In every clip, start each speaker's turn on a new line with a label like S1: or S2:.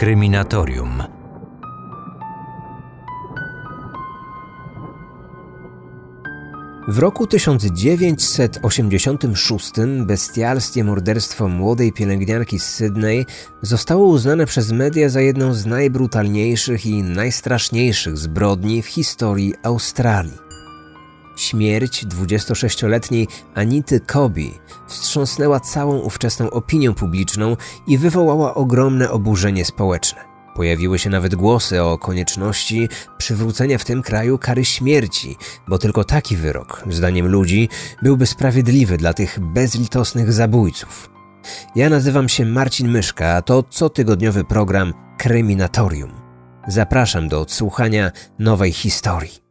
S1: Kryminatorium.
S2: W roku 1986 bestialskie morderstwo młodej pielęgniarki z Sydney zostało uznane przez media za jedną z najbrutalniejszych i najstraszniejszych zbrodni w historii Australii. Śmierć 26-letniej Anity Kobi wstrząsnęła całą ówczesną opinią publiczną i wywołała ogromne oburzenie społeczne. Pojawiły się nawet głosy o konieczności przywrócenia w tym kraju kary śmierci, bo tylko taki wyrok, zdaniem ludzi, byłby sprawiedliwy dla tych bezlitosnych zabójców. Ja nazywam się Marcin Myszka, a to cotygodniowy program Kryminatorium. Zapraszam do odsłuchania nowej historii.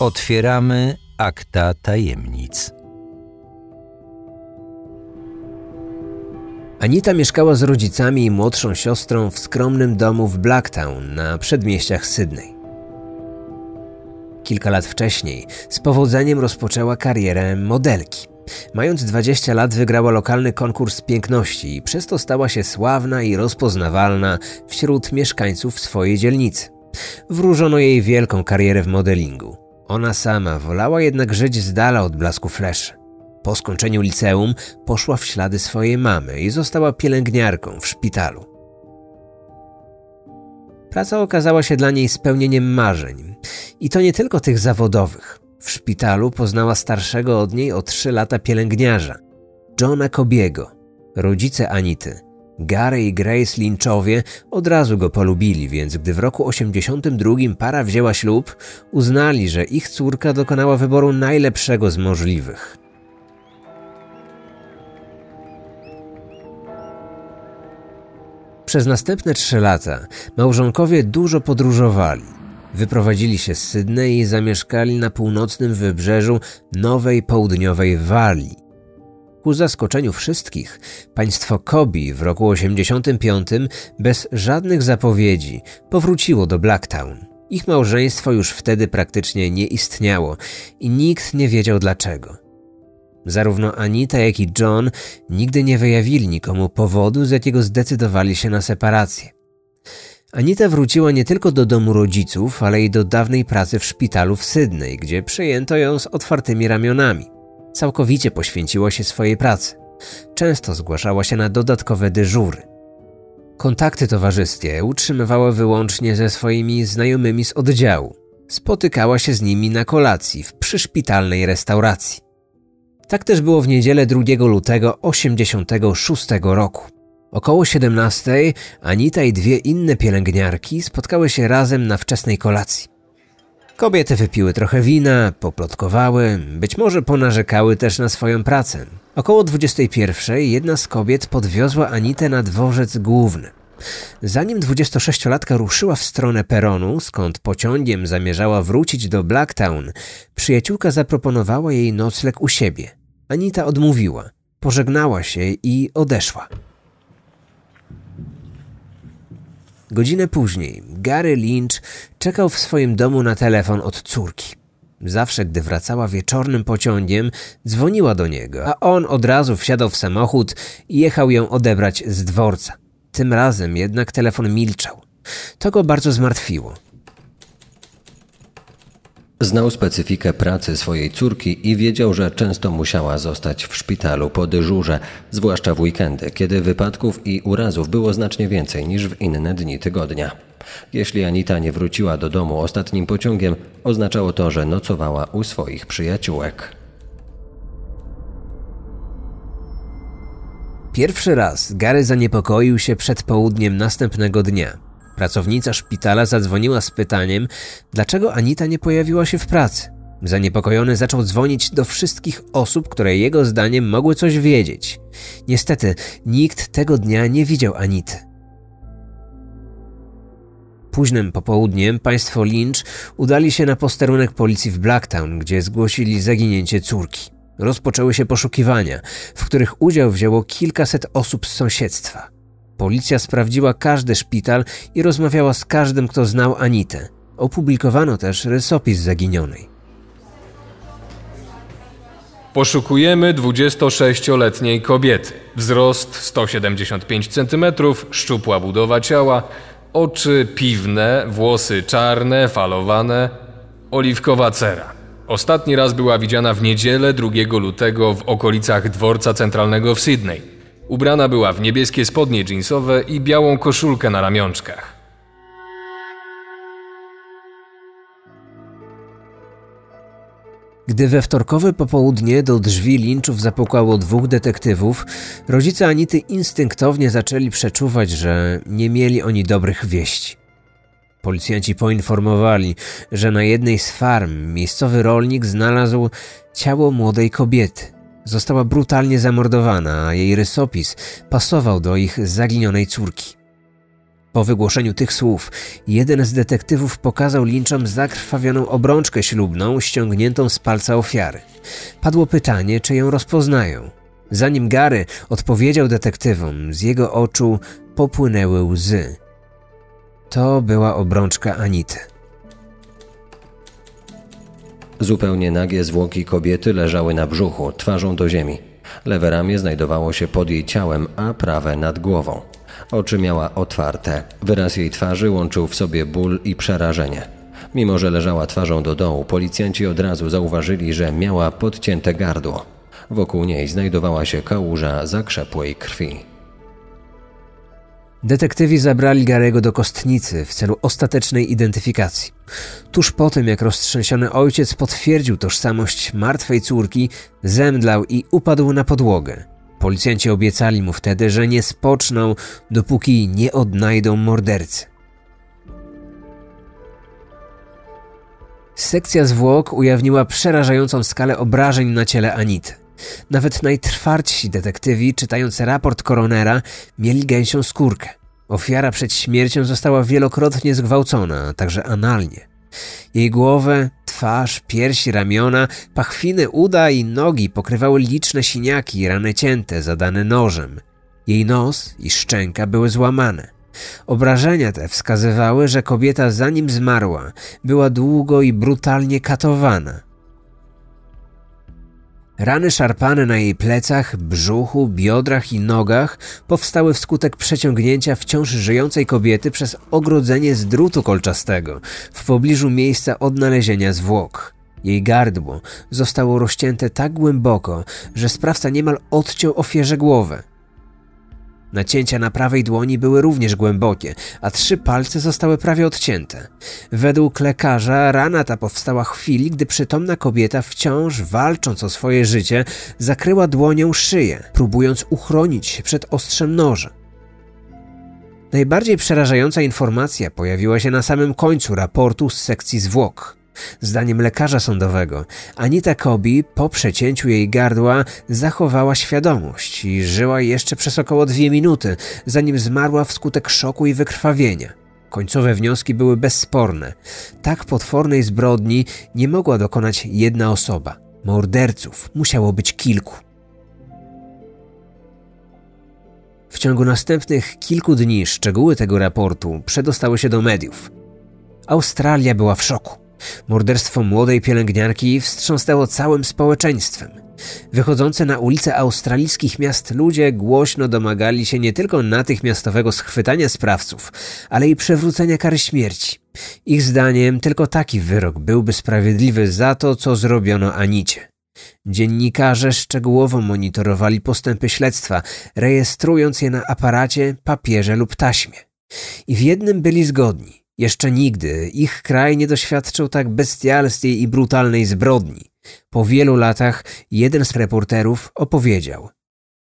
S1: Otwieramy akta tajemnic.
S2: Anita mieszkała z rodzicami i młodszą siostrą w skromnym domu w Blacktown na przedmieściach Sydney. Kilka lat wcześniej z powodzeniem rozpoczęła karierę modelki. Mając 20 lat wygrała lokalny konkurs piękności i przez to stała się sławna i rozpoznawalna wśród mieszkańców swojej dzielnicy. Wróżono jej wielką karierę w modelingu. Ona sama wolała jednak żyć z dala od blasku fleszy. Po skończeniu liceum poszła w ślady swojej mamy i została pielęgniarką w szpitalu. Praca okazała się dla niej spełnieniem marzeń. I to nie tylko tych zawodowych. W szpitalu poznała starszego od niej o trzy lata pielęgniarza, Johna Kobiego. Rodzice Anity, Gary i Grace Lynchowie od razu go polubili, więc gdy w roku 82 para wzięła ślub, uznali, że ich córka dokonała wyboru najlepszego z możliwych. Przez następne trzy lata małżonkowie dużo podróżowali. Wyprowadzili się z Sydney i zamieszkali na północnym wybrzeżu Nowej Południowej Walii. Ku zaskoczeniu wszystkich, państwo Kobi w roku 85 bez żadnych zapowiedzi powróciło do Blacktown. Ich małżeństwo już wtedy praktycznie nie istniało i nikt nie wiedział dlaczego. Zarówno Anita, jak i John nigdy nie wyjawili nikomu powodu, z jakiego zdecydowali się na separację. Anita wróciła nie tylko do domu rodziców, ale i do dawnej pracy w szpitalu w Sydney, gdzie przejęto ją z otwartymi ramionami. Całkowicie poświęciła się swojej pracy. Często zgłaszała się na dodatkowe dyżury. Kontakty towarzyskie utrzymywała wyłącznie ze swoimi znajomymi z oddziału. Spotykała się z nimi na kolacji w przyszpitalnej restauracji. Tak też było w niedzielę 2 lutego 86 roku. Około 17 Anita i dwie inne pielęgniarki spotkały się razem na wczesnej kolacji. Kobiety wypiły trochę wina, poplotkowały, być może ponarzekały też na swoją pracę. Około 21 jedna z kobiet podwiozła Anitę na dworzec główny. Zanim 26-latka ruszyła w stronę peronu, skąd pociągiem zamierzała wrócić do Blacktown, przyjaciółka zaproponowała jej nocleg u siebie. Anita odmówiła, pożegnała się i odeszła. Godzinę później Gary Lynch czekał w swoim domu na telefon od córki. Zawsze, gdy wracała wieczornym pociągiem, dzwoniła do niego, a on od razu wsiadał w samochód i jechał ją odebrać z dworca. Tym razem jednak telefon milczał. To go bardzo zmartwiło.
S3: Znał specyfikę pracy swojej córki i wiedział, że często musiała zostać w szpitalu po dyżurze, zwłaszcza w weekendy, kiedy wypadków i urazów było znacznie więcej niż w inne dni tygodnia. Jeśli Anita nie wróciła do domu ostatnim pociągiem, oznaczało to, że nocowała u swoich przyjaciółek.
S2: Pierwszy raz Gary zaniepokoił się przed południem następnego dnia. Pracownica szpitala zadzwoniła z pytaniem, dlaczego Anita nie pojawiła się w pracy. Zaniepokojony zaczął dzwonić do wszystkich osób, które jego zdaniem mogły coś wiedzieć. Niestety, nikt tego dnia nie widział Anity. Późnym popołudniem państwo Lynch udali się na posterunek policji w Blacktown, gdzie zgłosili zaginięcie córki. Rozpoczęły się poszukiwania, w których udział wzięło kilkaset osób z sąsiedztwa. Policja sprawdziła każdy szpital i rozmawiała z każdym, kto znał Anitę. Opublikowano też rysopis zaginionej.
S4: Poszukujemy 26-letniej kobiety. Wzrost 175 cm, szczupła budowa ciała, oczy piwne, włosy czarne, falowane, oliwkowa cera. Ostatni raz była widziana w niedzielę 2 lutego w okolicach dworca centralnego w Sydney. Ubrana była w niebieskie spodnie jeansowe i białą koszulkę na ramionczkach.
S2: Gdy we wtorkowe popołudnie do drzwi linczów zapukało dwóch detektywów, rodzice Anity instynktownie zaczęli przeczuwać, że nie mieli oni dobrych wieści. Policjanci poinformowali, że na jednej z farm miejscowy rolnik znalazł ciało młodej kobiety. Została brutalnie zamordowana, a jej rysopis pasował do ich zaginionej córki. Po wygłoszeniu tych słów, jeden z detektywów pokazał linczom zakrwawioną obrączkę ślubną ściągniętą z palca ofiary. Padło pytanie, czy ją rozpoznają. Zanim Gary odpowiedział detektywom, z jego oczu popłynęły łzy. To była obrączka Anity.
S3: Zupełnie nagie zwłoki kobiety leżały na brzuchu, twarzą do ziemi. Lewe ramię znajdowało się pod jej ciałem, a prawe nad głową. Oczy miała otwarte. Wyraz jej twarzy łączył w sobie ból i przerażenie. Mimo, że leżała twarzą do dołu, policjanci od razu zauważyli, że miała podcięte gardło. Wokół niej znajdowała się kałuża zakrzepłej krwi.
S2: Detektywi zabrali Garego do kostnicy w celu ostatecznej identyfikacji. Tuż po tym, jak roztrzęsiony ojciec potwierdził tożsamość martwej córki, zemdlał i upadł na podłogę. Policjanci obiecali mu wtedy, że nie spoczną, dopóki nie odnajdą mordercy. Sekcja zwłok ujawniła przerażającą skalę obrażeń na ciele Anity. Nawet najtrwardsi detektywi, czytając raport koronera, mieli gęsią skórkę. Ofiara przed śmiercią została wielokrotnie zgwałcona, także analnie. Jej głowę, twarz, piersi, ramiona, pachwiny uda i nogi pokrywały liczne siniaki rany cięte, zadane nożem. Jej nos i szczęka były złamane. Obrażenia te wskazywały, że kobieta zanim zmarła, była długo i brutalnie katowana. Rany szarpane na jej plecach, brzuchu, biodrach i nogach powstały wskutek przeciągnięcia wciąż żyjącej kobiety przez ogrodzenie z drutu kolczastego w pobliżu miejsca odnalezienia zwłok. Jej gardło zostało rozcięte tak głęboko, że sprawca niemal odciął ofierze głowę. Nacięcia na prawej dłoni były również głębokie, a trzy palce zostały prawie odcięte. Według lekarza rana ta powstała w chwili, gdy przytomna kobieta wciąż walcząc o swoje życie, zakryła dłonią szyję, próbując uchronić się przed ostrzem noża. Najbardziej przerażająca informacja pojawiła się na samym końcu raportu z sekcji zwłok. Zdaniem lekarza sądowego, Anita Kobi po przecięciu jej gardła zachowała świadomość i żyła jeszcze przez około dwie minuty, zanim zmarła wskutek szoku i wykrwawienia. Końcowe wnioski były bezsporne. Tak potwornej zbrodni nie mogła dokonać jedna osoba. Morderców musiało być kilku. W ciągu następnych kilku dni szczegóły tego raportu przedostały się do mediów. Australia była w szoku. Morderstwo młodej pielęgniarki wstrząsnęło całym społeczeństwem. Wychodzące na ulice australijskich miast ludzie głośno domagali się nie tylko natychmiastowego schwytania sprawców, ale i przewrócenia kary śmierci. Ich zdaniem tylko taki wyrok byłby sprawiedliwy za to, co zrobiono Anicie. Dziennikarze szczegółowo monitorowali postępy śledztwa, rejestrując je na aparacie, papierze lub taśmie. I w jednym byli zgodni. Jeszcze nigdy ich kraj nie doświadczył tak bestialskiej i brutalnej zbrodni. Po wielu latach jeden z reporterów opowiedział.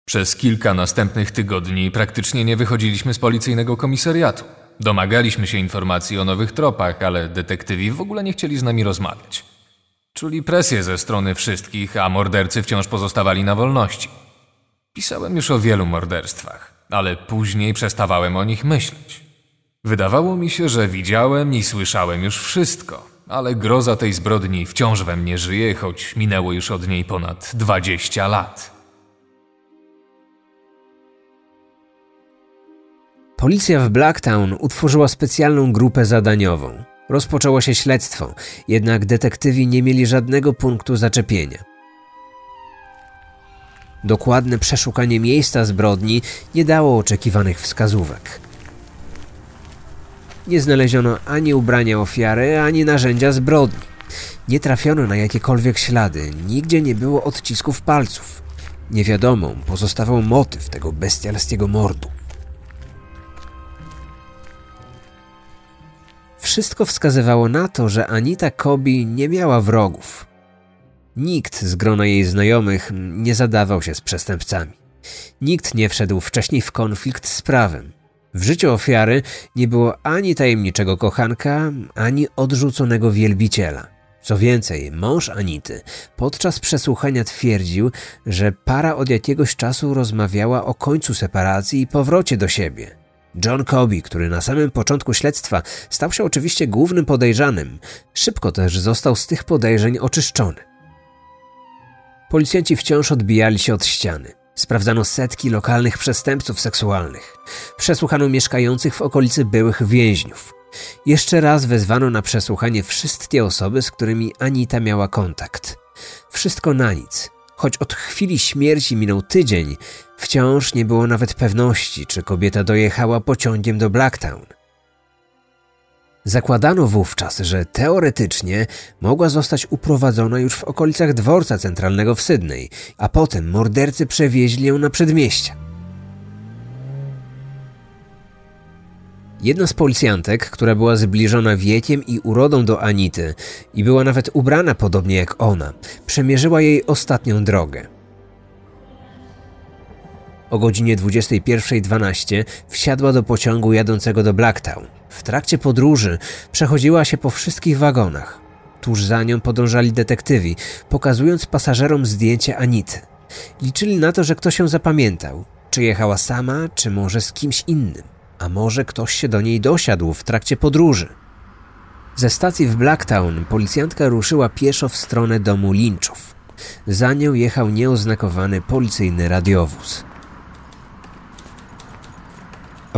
S4: Przez kilka następnych tygodni praktycznie nie wychodziliśmy z policyjnego komisariatu. Domagaliśmy się informacji o nowych tropach, ale detektywi w ogóle nie chcieli z nami rozmawiać. Czuli presję ze strony wszystkich, a mordercy wciąż pozostawali na wolności. Pisałem już o wielu morderstwach, ale później przestawałem o nich myśleć. Wydawało mi się, że widziałem i słyszałem już wszystko, ale groza tej zbrodni wciąż we mnie żyje, choć minęło już od niej ponad 20 lat.
S2: Policja w Blacktown utworzyła specjalną grupę zadaniową. Rozpoczęło się śledztwo, jednak detektywi nie mieli żadnego punktu zaczepienia. Dokładne przeszukanie miejsca zbrodni nie dało oczekiwanych wskazówek. Nie znaleziono ani ubrania ofiary, ani narzędzia zbrodni. Nie trafiono na jakiekolwiek ślady, nigdzie nie było odcisków palców. Niewiadomą pozostawał motyw tego bestialskiego mordu. Wszystko wskazywało na to, że Anita Kobi nie miała wrogów. Nikt z grona jej znajomych nie zadawał się z przestępcami. Nikt nie wszedł wcześniej w konflikt z prawem. W życiu ofiary nie było ani tajemniczego kochanka, ani odrzuconego wielbiciela. Co więcej, mąż Anity podczas przesłuchania twierdził, że para od jakiegoś czasu rozmawiała o końcu separacji i powrocie do siebie. John Kobe, który na samym początku śledztwa stał się oczywiście głównym podejrzanym, szybko też został z tych podejrzeń oczyszczony. Policjanci wciąż odbijali się od ściany. Sprawdzano setki lokalnych przestępców seksualnych. Przesłuchano mieszkających w okolicy byłych więźniów. Jeszcze raz wezwano na przesłuchanie wszystkie osoby, z którymi Anita miała kontakt. Wszystko na nic. Choć od chwili śmierci minął tydzień, wciąż nie było nawet pewności, czy kobieta dojechała pociągiem do Blacktown. Zakładano wówczas, że teoretycznie mogła zostać uprowadzona już w okolicach dworca centralnego w Sydney, a potem mordercy przewieźli ją na przedmieścia. Jedna z policjantek, która była zbliżona wiekiem i urodą do Anity i była nawet ubrana podobnie jak ona, przemierzyła jej ostatnią drogę. O godzinie 21.12 wsiadła do pociągu jadącego do Blacktown. W trakcie podróży przechodziła się po wszystkich wagonach. Tuż za nią podążali detektywi, pokazując pasażerom zdjęcie Anity. Liczyli na to, że ktoś ją zapamiętał. Czy jechała sama, czy może z kimś innym. A może ktoś się do niej dosiadł w trakcie podróży. Ze stacji w Blacktown policjantka ruszyła pieszo w stronę domu Lynchów. Za nią jechał nieoznakowany policyjny radiowóz.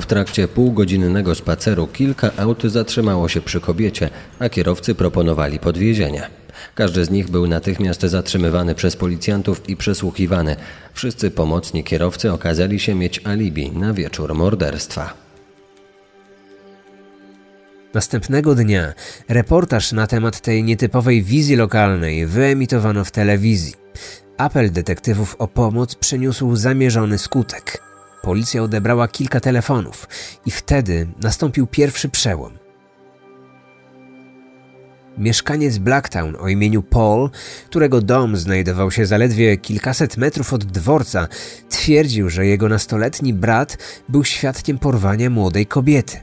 S3: W trakcie półgodzinnego spaceru kilka aut zatrzymało się przy kobiecie, a kierowcy proponowali podwiezienie. Każdy z nich był natychmiast zatrzymywany przez policjantów i przesłuchiwany. Wszyscy pomocni kierowcy okazali się mieć alibi na wieczór morderstwa.
S2: Następnego dnia reportaż na temat tej nietypowej wizji lokalnej wyemitowano w telewizji. Apel detektywów o pomoc przyniósł zamierzony skutek. Policja odebrała kilka telefonów i wtedy nastąpił pierwszy przełom. Mieszkaniec Blacktown o imieniu Paul, którego dom znajdował się zaledwie kilkaset metrów od dworca, twierdził, że jego nastoletni brat był świadkiem porwania młodej kobiety.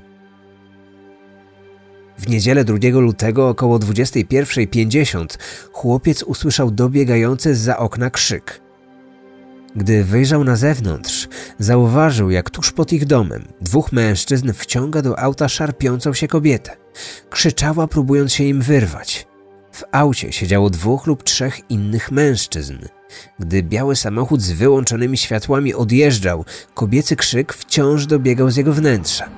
S2: W niedzielę 2 lutego około 21.50 chłopiec usłyszał dobiegający za okna krzyk. Gdy wyjrzał na zewnątrz, zauważył, jak tuż pod ich domem dwóch mężczyzn wciąga do auta szarpiącą się kobietę. Krzyczała, próbując się im wyrwać. W aucie siedziało dwóch lub trzech innych mężczyzn. Gdy biały samochód z wyłączonymi światłami odjeżdżał, kobiecy krzyk wciąż dobiegał z jego wnętrza.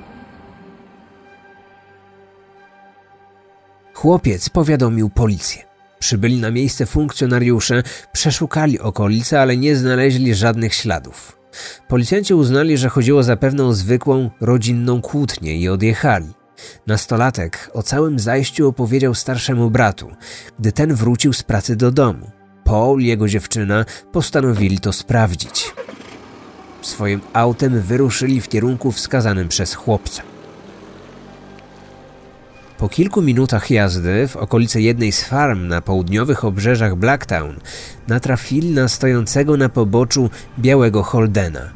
S2: Chłopiec powiadomił policję. Przybyli na miejsce funkcjonariusze, przeszukali okolice, ale nie znaleźli żadnych śladów. Policjanci uznali, że chodziło zapewne o zwykłą, rodzinną kłótnię i odjechali. Nastolatek o całym zajściu opowiedział starszemu bratu, gdy ten wrócił z pracy do domu. Paul i jego dziewczyna postanowili to sprawdzić. Swoim autem wyruszyli w kierunku wskazanym przez chłopca. Po kilku minutach jazdy w okolicy jednej z farm na południowych obrzeżach Blacktown natrafili na stojącego na poboczu białego Holdena.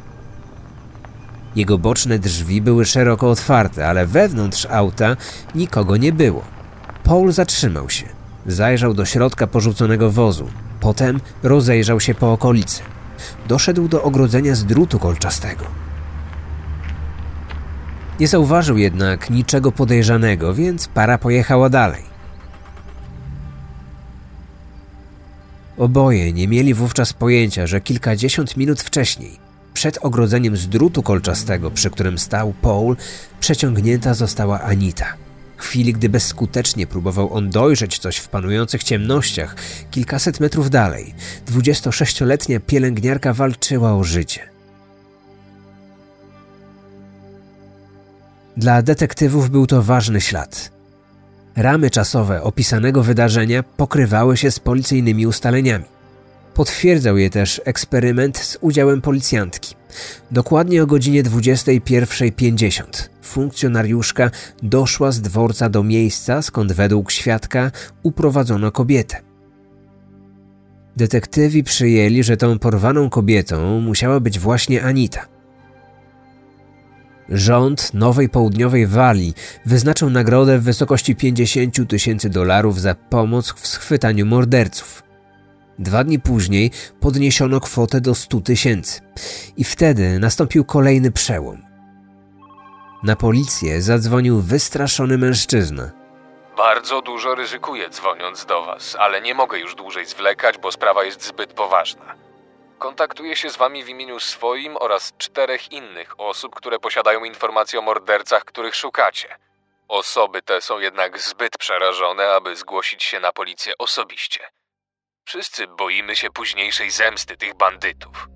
S2: Jego boczne drzwi były szeroko otwarte, ale wewnątrz auta nikogo nie było. Paul zatrzymał się. Zajrzał do środka porzuconego wozu. Potem rozejrzał się po okolicy. Doszedł do ogrodzenia z drutu kolczastego. Nie zauważył jednak niczego podejrzanego, więc para pojechała dalej. Oboje nie mieli wówczas pojęcia, że kilkadziesiąt minut wcześniej, przed ogrodzeniem z drutu kolczastego, przy którym stał Paul, przeciągnięta została Anita. W chwili, gdy bezskutecznie próbował on dojrzeć coś w panujących ciemnościach, kilkaset metrów dalej, 26-letnia pielęgniarka walczyła o życie. Dla detektywów był to ważny ślad. Ramy czasowe opisanego wydarzenia pokrywały się z policyjnymi ustaleniami. Potwierdzał je też eksperyment z udziałem policjantki. Dokładnie o godzinie 21.50 funkcjonariuszka doszła z dworca do miejsca, skąd według świadka uprowadzono kobietę. Detektywi przyjęli, że tą porwaną kobietą musiała być właśnie Anita. Rząd Nowej Południowej Walii wyznaczył nagrodę w wysokości 50 tysięcy dolarów za pomoc w schwytaniu morderców. Dwa dni później podniesiono kwotę do 100 tysięcy. I wtedy nastąpił kolejny przełom. Na policję zadzwonił wystraszony mężczyzna.
S4: Bardzo dużo ryzykuję dzwoniąc do was, ale nie mogę już dłużej zwlekać, bo sprawa jest zbyt poważna. Kontaktuję się z wami w imieniu swoim oraz czterech innych osób, które posiadają informacje o mordercach, których szukacie. Osoby te są jednak zbyt przerażone, aby zgłosić się na policję osobiście. Wszyscy boimy się późniejszej zemsty tych bandytów.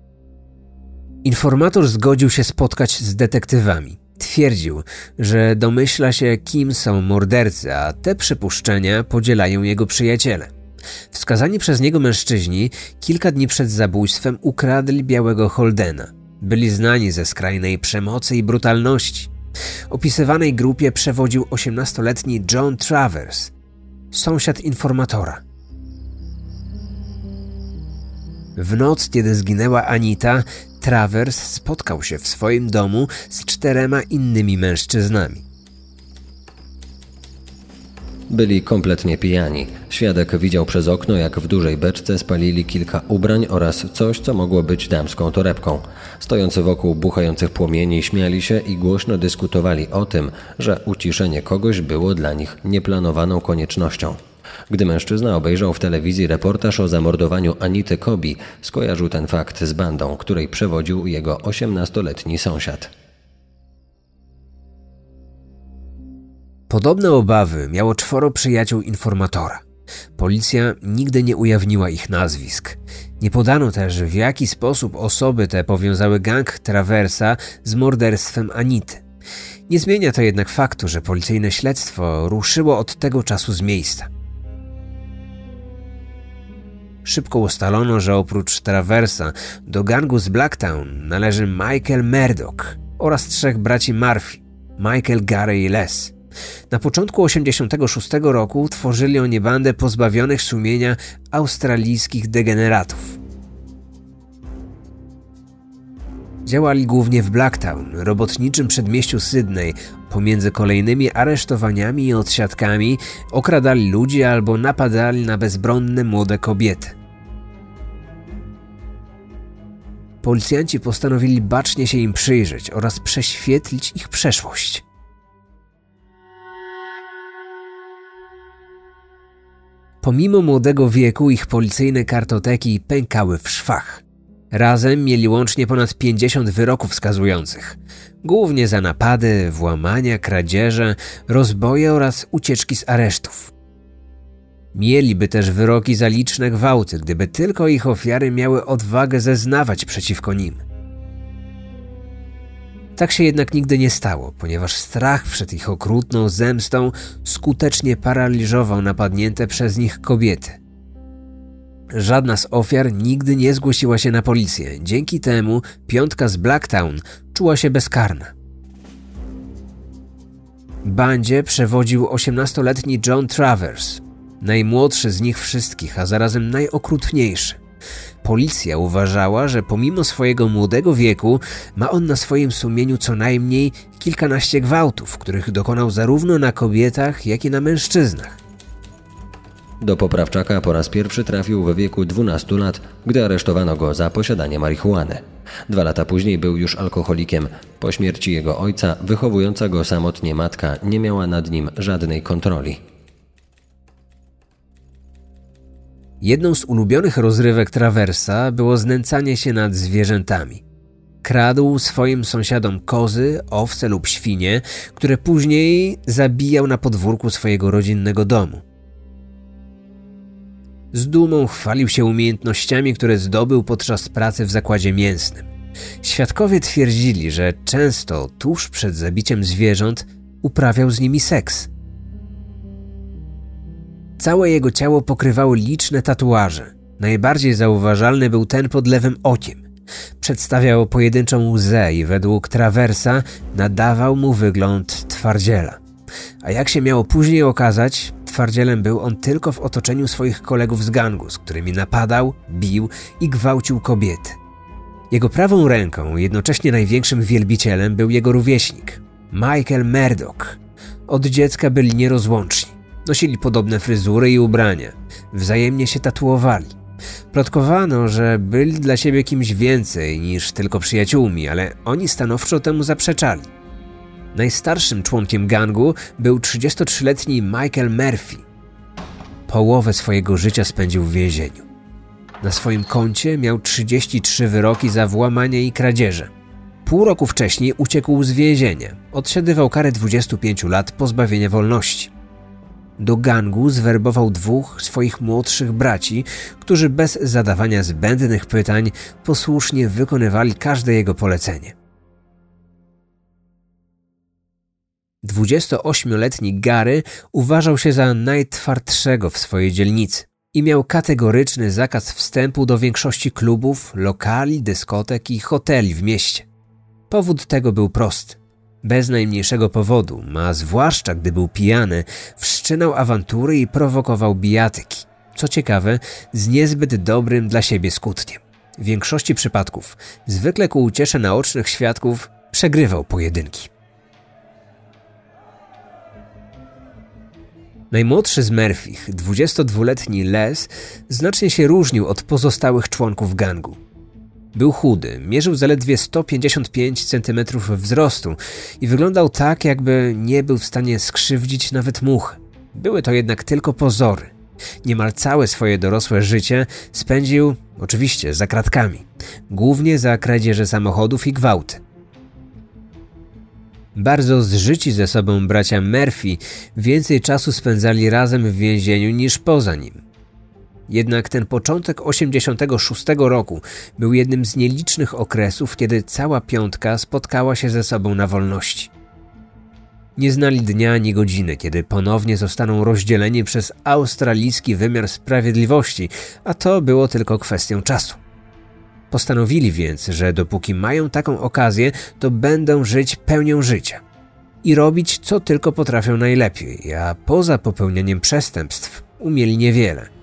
S2: Informator zgodził się spotkać z detektywami. Twierdził, że domyśla się, kim są mordercy, a te przypuszczenia podzielają jego przyjaciele. Wskazani przez niego mężczyźni kilka dni przed zabójstwem ukradli białego Holdena. Byli znani ze skrajnej przemocy i brutalności. Opisywanej grupie przewodził 18-letni John Travers, sąsiad informatora. W noc, kiedy zginęła Anita, Travers spotkał się w swoim domu z czterema innymi mężczyznami.
S3: Byli kompletnie pijani. Świadek widział przez okno, jak w dużej beczce spalili kilka ubrań oraz coś, co mogło być damską torebką. Stojący wokół buchających płomieni śmiali się i głośno dyskutowali o tym, że uciszenie kogoś było dla nich nieplanowaną koniecznością. Gdy mężczyzna obejrzał w telewizji reportaż o zamordowaniu Anity Kobi, skojarzył ten fakt z bandą, której przewodził jego 18-letni sąsiad.
S2: Podobne obawy miało czworo przyjaciół informatora. Policja nigdy nie ujawniła ich nazwisk. Nie podano też, w jaki sposób osoby te powiązały gang Traversa z morderstwem Anity. Nie zmienia to jednak faktu, że policyjne śledztwo ruszyło od tego czasu z miejsca. Szybko ustalono, że oprócz Traversa do gangu z Blacktown należy Michael Murdoch oraz trzech braci Murphy, Michael, Gary i Les. Na początku 1986 roku tworzyli oni bandę pozbawionych sumienia australijskich degeneratów. Działali głównie w Blacktown, robotniczym przedmieściu Sydney. Pomiędzy kolejnymi aresztowaniami i odsiadkami okradali ludzi albo napadali na bezbronne młode kobiety. Policjanci postanowili bacznie się im przyjrzeć oraz prześwietlić ich przeszłość. Pomimo młodego wieku ich policyjne kartoteki pękały w szwach. Razem mieli łącznie ponad 50 wyroków skazujących, głównie za napady, włamania, kradzieże, rozboje oraz ucieczki z aresztów. Mieliby też wyroki za liczne gwałty, gdyby tylko ich ofiary miały odwagę zeznawać przeciwko nim. Tak się jednak nigdy nie stało, ponieważ strach przed ich okrutną zemstą skutecznie paraliżował napadnięte przez nich kobiety. Żadna z ofiar nigdy nie zgłosiła się na policję. Dzięki temu piątka z Blacktown czuła się bezkarna. Bandzie przewodził 18-letni John Travers, najmłodszy z nich wszystkich, a zarazem najokrutniejszy. Policja uważała, że pomimo swojego młodego wieku ma on na swoim sumieniu co najmniej kilkanaście gwałtów, których dokonał zarówno na kobietach, jak i na mężczyznach.
S3: Do poprawczaka po raz pierwszy trafił w wieku 12 lat, gdy aresztowano go za posiadanie marihuany. Dwa lata później był już alkoholikiem. Po śmierci jego ojca, wychowująca go samotnie matka nie miała nad nim żadnej kontroli.
S2: Jedną z ulubionych rozrywek Traversa było znęcanie się nad zwierzętami. Kradł swoim sąsiadom kozy, owce lub świnie, które później zabijał na podwórku swojego rodzinnego domu. Z dumą chwalił się umiejętnościami, które zdobył podczas pracy w zakładzie mięsnym. Świadkowie twierdzili, że często tuż przed zabiciem zwierząt uprawiał z nimi seks. Całe jego ciało pokrywały liczne tatuaże. Najbardziej zauważalny był ten pod lewym okiem. Przedstawiał pojedynczą łzę i według Traversa nadawał mu wygląd twardziela. A jak się miało później okazać, twardzielem był on tylko w otoczeniu swoich kolegów z gangu, z którymi napadał, bił i gwałcił kobiety. Jego prawą ręką, jednocześnie największym wielbicielem, był jego rówieśnik, Michael Murdoch. Od dziecka byli nierozłączni. Nosili podobne fryzury i ubrania. Wzajemnie się tatuowali. Plotkowano, że byli dla siebie kimś więcej niż tylko przyjaciółmi, ale oni stanowczo temu zaprzeczali. Najstarszym członkiem gangu był 33-letni Michael Murphy. Połowę swojego życia spędził w więzieniu. Na swoim koncie miał 33 wyroki za włamanie i kradzieże. Pół roku wcześniej uciekł z więzienia. Odsiadywał karę 25 lat pozbawienia wolności. Do gangu zwerbował dwóch swoich młodszych braci, którzy bez zadawania zbędnych pytań posłusznie wykonywali każde jego polecenie. 28-letni Gary uważał się za najtwardszego w swojej dzielnicy i miał kategoryczny zakaz wstępu do większości klubów, lokali, dyskotek i hoteli w mieście. Powód tego był prosty. Bez najmniejszego powodu, a zwłaszcza gdy był pijany, wszczynał awantury i prowokował bijatyki. Co ciekawe, z niezbyt dobrym dla siebie skutkiem. W większości przypadków, zwykle ku uciesze naocznych świadków, przegrywał pojedynki. Najmłodszy z Murphych, 22-letni Les, znacznie się różnił od pozostałych członków gangu. Był chudy, mierzył zaledwie 155 cm wzrostu i wyglądał tak, jakby nie był w stanie skrzywdzić nawet muchy. Były to jednak tylko pozory. Niemal całe swoje dorosłe życie spędził, oczywiście, za kratkami, głównie za kradzieże samochodów i gwałty. Bardzo zżyci ze sobą bracia Murphy więcej czasu spędzali razem w więzieniu niż poza nim. Jednak ten początek 86 roku był jednym z nielicznych okresów, kiedy cała piątka spotkała się ze sobą na wolności. Nie znali dnia ani godziny, kiedy ponownie zostaną rozdzieleni przez australijski wymiar sprawiedliwości, a to było tylko kwestią czasu. Postanowili więc, że dopóki mają taką okazję, to będą żyć pełnią życia i robić co tylko potrafią najlepiej, a poza popełnianiem przestępstw umieli niewiele.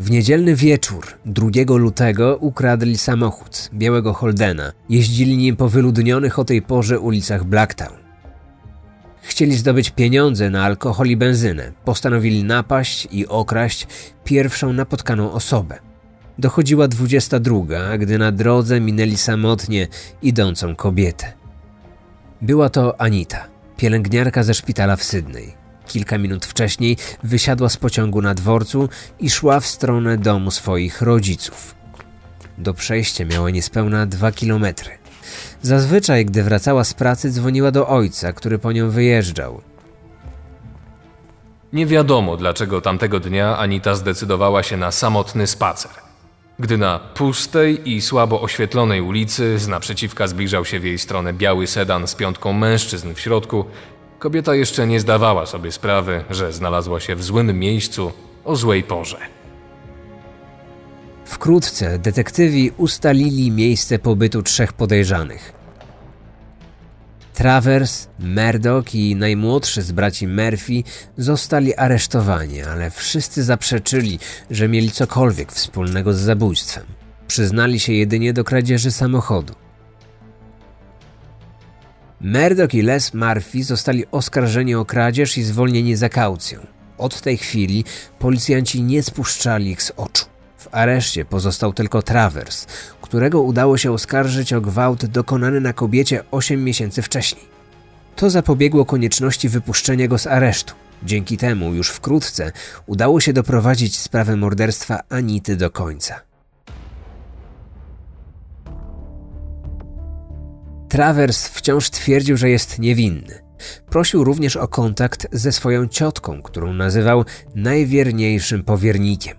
S2: W niedzielny wieczór 2 lutego ukradli samochód białego Holdena. Jeździli nim po wyludnionych o tej porze ulicach Blacktown. Chcieli zdobyć pieniądze na alkohol i benzynę. Postanowili napaść i okraść pierwszą napotkaną osobę. Dochodziła 22, gdy na drodze minęli samotnie idącą kobietę. Była to Anita, pielęgniarka ze szpitala w Sydney. Kilka minut wcześniej wysiadła z pociągu na dworcu i szła w stronę domu swoich rodziców. Do przejścia miała niespełna dwa kilometry. Zazwyczaj, gdy wracała z pracy, dzwoniła do ojca, który po nią wyjeżdżał.
S4: Nie wiadomo, dlaczego tamtego dnia Anita zdecydowała się na samotny spacer. Gdy na pustej i słabo oświetlonej ulicy z naprzeciwka zbliżał się w jej stronę biały sedan z piątką mężczyzn w środku, kobieta jeszcze nie zdawała sobie sprawy, że znalazła się w złym miejscu o złej porze.
S2: Wkrótce detektywi ustalili miejsce pobytu trzech podejrzanych. Travers, Murdoch i najmłodszy z braci Murphy zostali aresztowani, ale wszyscy zaprzeczyli, że mieli cokolwiek wspólnego z zabójstwem. Przyznali się jedynie do kradzieży samochodu. Murdoch i Les Murphy zostali oskarżeni o kradzież i zwolnieni za kaucją. Od tej chwili policjanci nie spuszczali ich z oczu. W areszcie pozostał tylko Travers, którego udało się oskarżyć o gwałt dokonany na kobiecie 8 miesięcy wcześniej. To zapobiegło konieczności wypuszczenia go z aresztu. Dzięki temu już wkrótce udało się doprowadzić sprawę morderstwa Anity do końca. Travers wciąż twierdził, że jest niewinny. Prosił również o kontakt ze swoją ciotką, którą nazywał najwierniejszym powiernikiem.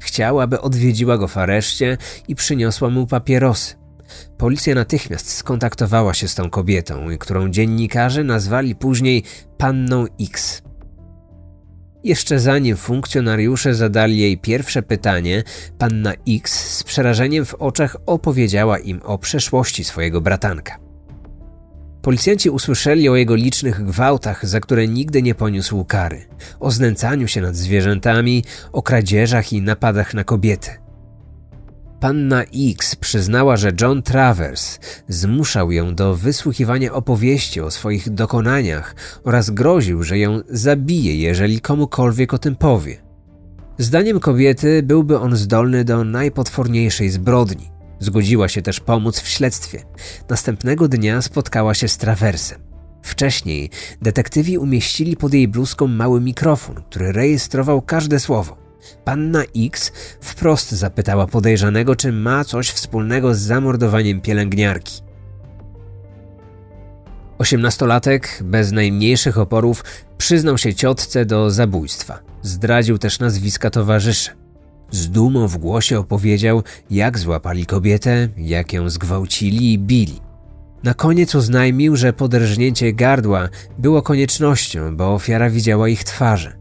S2: Chciał, aby odwiedziła go w areszcie i przyniosła mu papierosy. Policja natychmiast skontaktowała się z tą kobietą, którą dziennikarze nazwali później Panną X. Jeszcze zanim funkcjonariusze zadali jej pierwsze pytanie, panna X z przerażeniem w oczach opowiedziała im o przeszłości swojego bratanka. Policjanci usłyszeli o jego licznych gwałtach, za które nigdy nie poniósł kary, o znęcaniu się nad zwierzętami, o kradzieżach i napadach na kobiety. Panna X przyznała, że John Travers zmuszał ją do wysłuchiwania opowieści o swoich dokonaniach oraz groził, że ją zabije, jeżeli komukolwiek o tym powie. Zdaniem kobiety byłby on zdolny do najpotworniejszej zbrodni. Zgodziła się też pomóc w śledztwie. Następnego dnia spotkała się z Traversem. Wcześniej detektywi umieścili pod jej bluzką mały mikrofon, który rejestrował każde słowo. Panna X wprost zapytała podejrzanego, czy ma coś wspólnego z zamordowaniem pielęgniarki. Osiemnastolatek, bez najmniejszych oporów, przyznał się ciotce do zabójstwa. Zdradził też nazwiska towarzyszy. Z dumą w głosie opowiedział, jak złapali kobietę, jak ją zgwałcili i bili. Na koniec oznajmił, że poderżnięcie gardła było koniecznością, bo ofiara widziała ich twarze.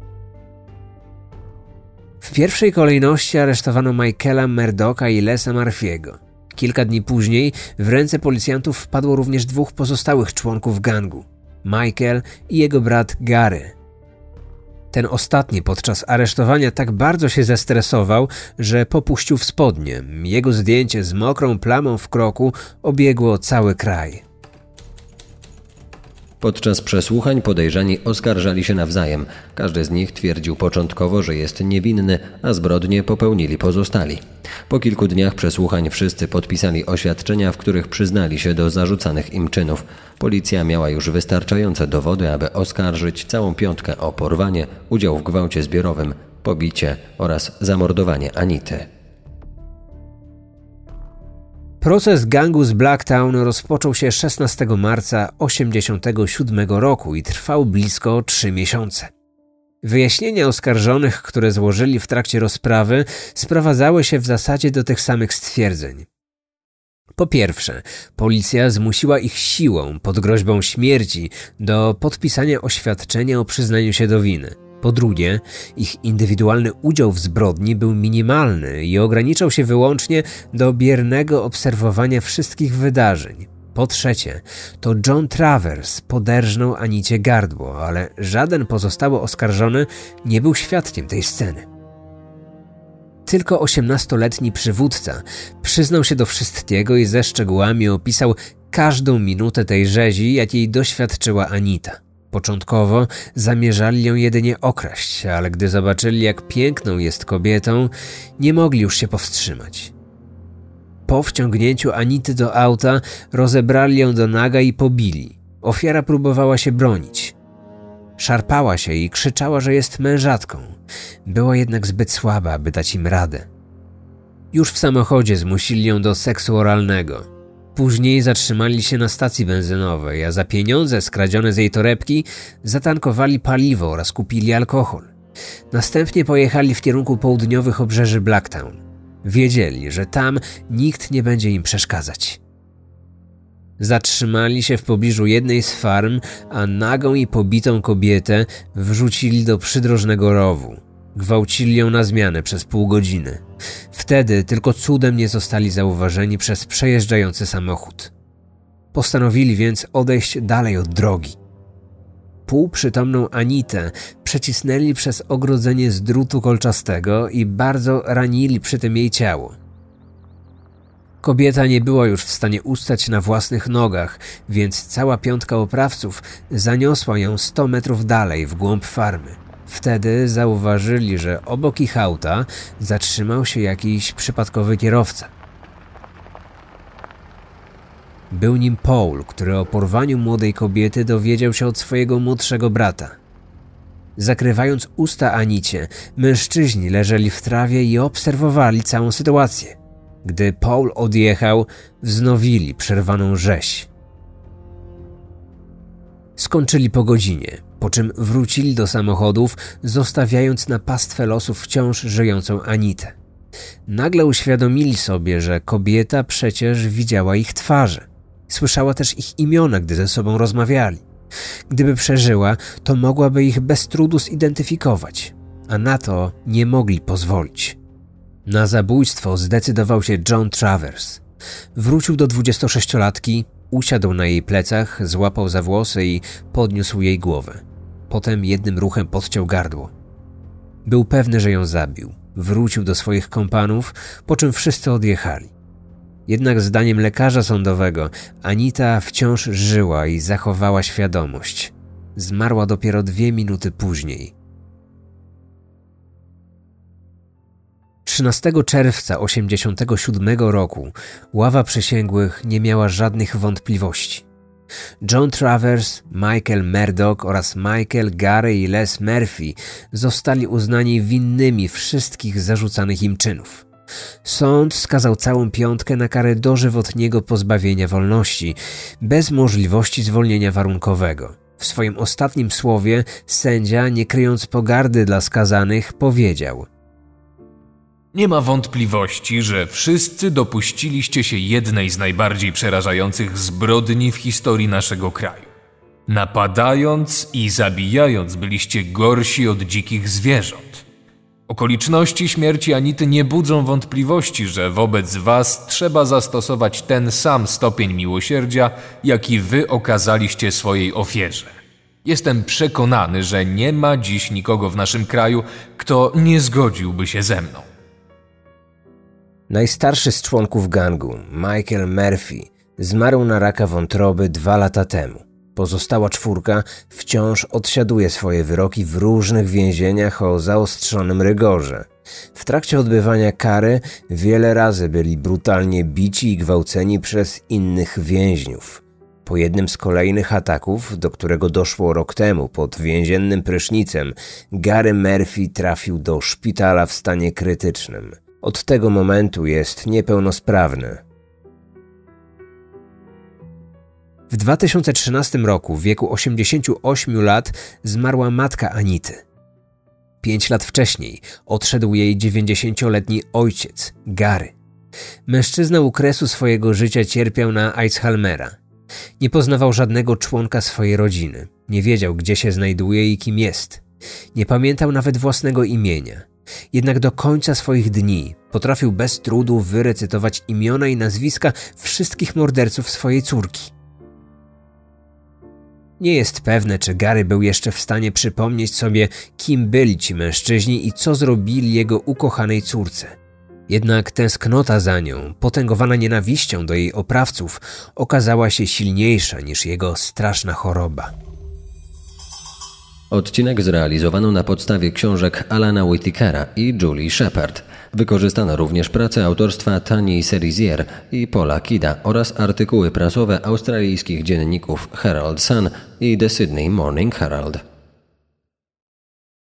S2: W pierwszej kolejności aresztowano Michaela Merdoka i Lesa Marfiego. Kilka dni później w ręce policjantów wpadło również dwóch pozostałych członków gangu: Michael i jego brat Gary. Ten ostatni podczas aresztowania tak bardzo się zestresował, że popuścił w spodnie. Jego zdjęcie z mokrą plamą w kroku obiegło cały kraj.
S3: Podczas przesłuchań podejrzani oskarżali się nawzajem. Każdy z nich twierdził początkowo, że jest niewinny, a zbrodnie popełnili pozostali. Po kilku dniach przesłuchań wszyscy podpisali oświadczenia, w których przyznali się do zarzucanych im czynów. Policja miała już wystarczające dowody, aby oskarżyć całą piątkę o porwanie, udział w gwałcie zbiorowym, pobicie oraz zamordowanie Anity.
S2: Proces gangu z Blacktown rozpoczął się 16 marca 1987 roku i trwał blisko 3 miesiące. Wyjaśnienia oskarżonych, które złożyli w trakcie rozprawy, sprowadzały się w zasadzie do tych samych stwierdzeń. Po pierwsze, policja zmusiła ich siłą pod groźbą śmierci do podpisania oświadczenia o przyznaniu się do winy. Po drugie, ich indywidualny udział w zbrodni był minimalny i ograniczał się wyłącznie do biernego obserwowania wszystkich wydarzeń. Po trzecie, to John Travers poderżnął Anicie gardło, ale żaden pozostały oskarżony nie był świadkiem tej sceny. Tylko osiemnastoletni przywódca przyznał się do wszystkiego i ze szczegółami opisał każdą minutę tej rzezi, jakiej doświadczyła Anita. Początkowo zamierzali ją jedynie okraść, ale gdy zobaczyli, jak piękną jest kobietą, nie mogli już się powstrzymać. Po wciągnięciu Anity do auta rozebrali ją do naga i pobili. Ofiara próbowała się bronić. Szarpała się i krzyczała, że jest mężatką. Była jednak zbyt słaba, by dać im radę. Już w samochodzie zmusili ją do seksu oralnego. Później zatrzymali się na stacji benzynowej, a za pieniądze skradzione z jej torebki zatankowali paliwo oraz kupili alkohol. Następnie pojechali w kierunku południowych obrzeży Blacktown. Wiedzieli, że tam nikt nie będzie im przeszkadzać. Zatrzymali się w pobliżu jednej z farm, a nagą i pobitą kobietę wrzucili do przydrożnego rowu. Gwałcili ją na zmianę przez pół godziny. Wtedy tylko cudem nie zostali zauważeni przez przejeżdżający samochód. Postanowili więc odejść dalej od drogi. Półprzytomną Anitę przecisnęli przez ogrodzenie z drutu kolczastego i bardzo ranili przy tym jej ciało. Kobieta nie była już w stanie ustać na własnych nogach, więc cała piątka oprawców zaniosła ją sto metrów dalej w głąb farmy. Wtedy zauważyli, że obok ich auta zatrzymał się jakiś przypadkowy kierowca. Był nim Paul, który o porwaniu młodej kobiety dowiedział się od swojego młodszego brata. Zakrywając usta Anicie, mężczyźni leżeli w trawie i obserwowali całą sytuację. Gdy Paul odjechał, wznowili przerwaną rzeź. Skończyli po godzinie, po czym wrócili do samochodów, zostawiając na pastwę losów wciąż żyjącą Anitę. Nagle uświadomili sobie, że kobieta przecież widziała ich twarze. Słyszała też ich imiona, gdy ze sobą rozmawiali. Gdyby przeżyła, to mogłaby ich bez trudu zidentyfikować, a na to nie mogli pozwolić. Na zabójstwo zdecydował się John Travers. Wrócił do 26-latki, usiadł na jej plecach, złapał za włosy i podniósł jej głowę. Potem jednym ruchem podciął gardło. Był pewny, że ją zabił. Wrócił do swoich kompanów, po czym wszyscy odjechali. Jednak zdaniem lekarza sądowego Anita wciąż żyła i zachowała świadomość. Zmarła dopiero dwie minuty później. 13 czerwca 1987 roku ława przysięgłych nie miała żadnych wątpliwości. John Travers, Michael Murdoch oraz Michael Gary i Les Murphy zostali uznani winnymi wszystkich zarzucanych im czynów. Sąd skazał całą piątkę na karę dożywotniego pozbawienia wolności, bez możliwości zwolnienia warunkowego. W swoim ostatnim słowie sędzia, nie kryjąc pogardy dla skazanych, powiedział:
S4: Nie ma wątpliwości, że wszyscy dopuściliście się jednej z najbardziej przerażających zbrodni w historii naszego kraju. Napadając i zabijając, byliście gorsi od dzikich zwierząt. Okoliczności śmierci Anity nie budzą wątpliwości, że wobec was trzeba zastosować ten sam stopień miłosierdzia, jaki wy okazaliście swojej ofierze. Jestem przekonany, że nie ma dziś nikogo w naszym kraju, kto nie zgodziłby się ze mną.
S2: Najstarszy z członków gangu, Michael Murphy, zmarł na raka wątroby dwa lata temu. Pozostała czwórka wciąż odsiaduje swoje wyroki w różnych więzieniach o zaostrzonym rygorze. W trakcie odbywania kary wiele razy byli brutalnie bici i gwałceni przez innych więźniów. Po jednym z kolejnych ataków, do którego doszło rok temu pod więziennym prysznicem, Gary Murphy trafił do szpitala w stanie krytycznym. Od tego momentu jest niepełnosprawny. W 2013 roku, w wieku 88 lat, zmarła matka Anity. Pięć lat wcześniej odszedł jej 90-letni ojciec, Gary. Mężczyzna u kresu swojego życia cierpiał na Alzheimera. Nie poznawał żadnego członka swojej rodziny. Nie wiedział, gdzie się znajduje i kim jest. Nie pamiętał nawet własnego imienia. Jednak do końca swoich dni potrafił bez trudu wyrecytować imiona i nazwiska wszystkich morderców swojej córki. Nie jest pewne, czy Gary był jeszcze w stanie przypomnieć sobie, kim byli ci mężczyźni i co zrobili jego ukochanej córce. Jednak tęsknota za nią, potęgowana nienawiścią do jej oprawców, okazała się silniejsza niż jego straszna choroba.
S3: Odcinek zrealizowano na podstawie książek Alana Whitakera i Julie Shepard. Wykorzystano również pracę autorstwa Tani Serizier i Paula Kida oraz artykuły prasowe australijskich dzienników Herald Sun i The Sydney Morning Herald.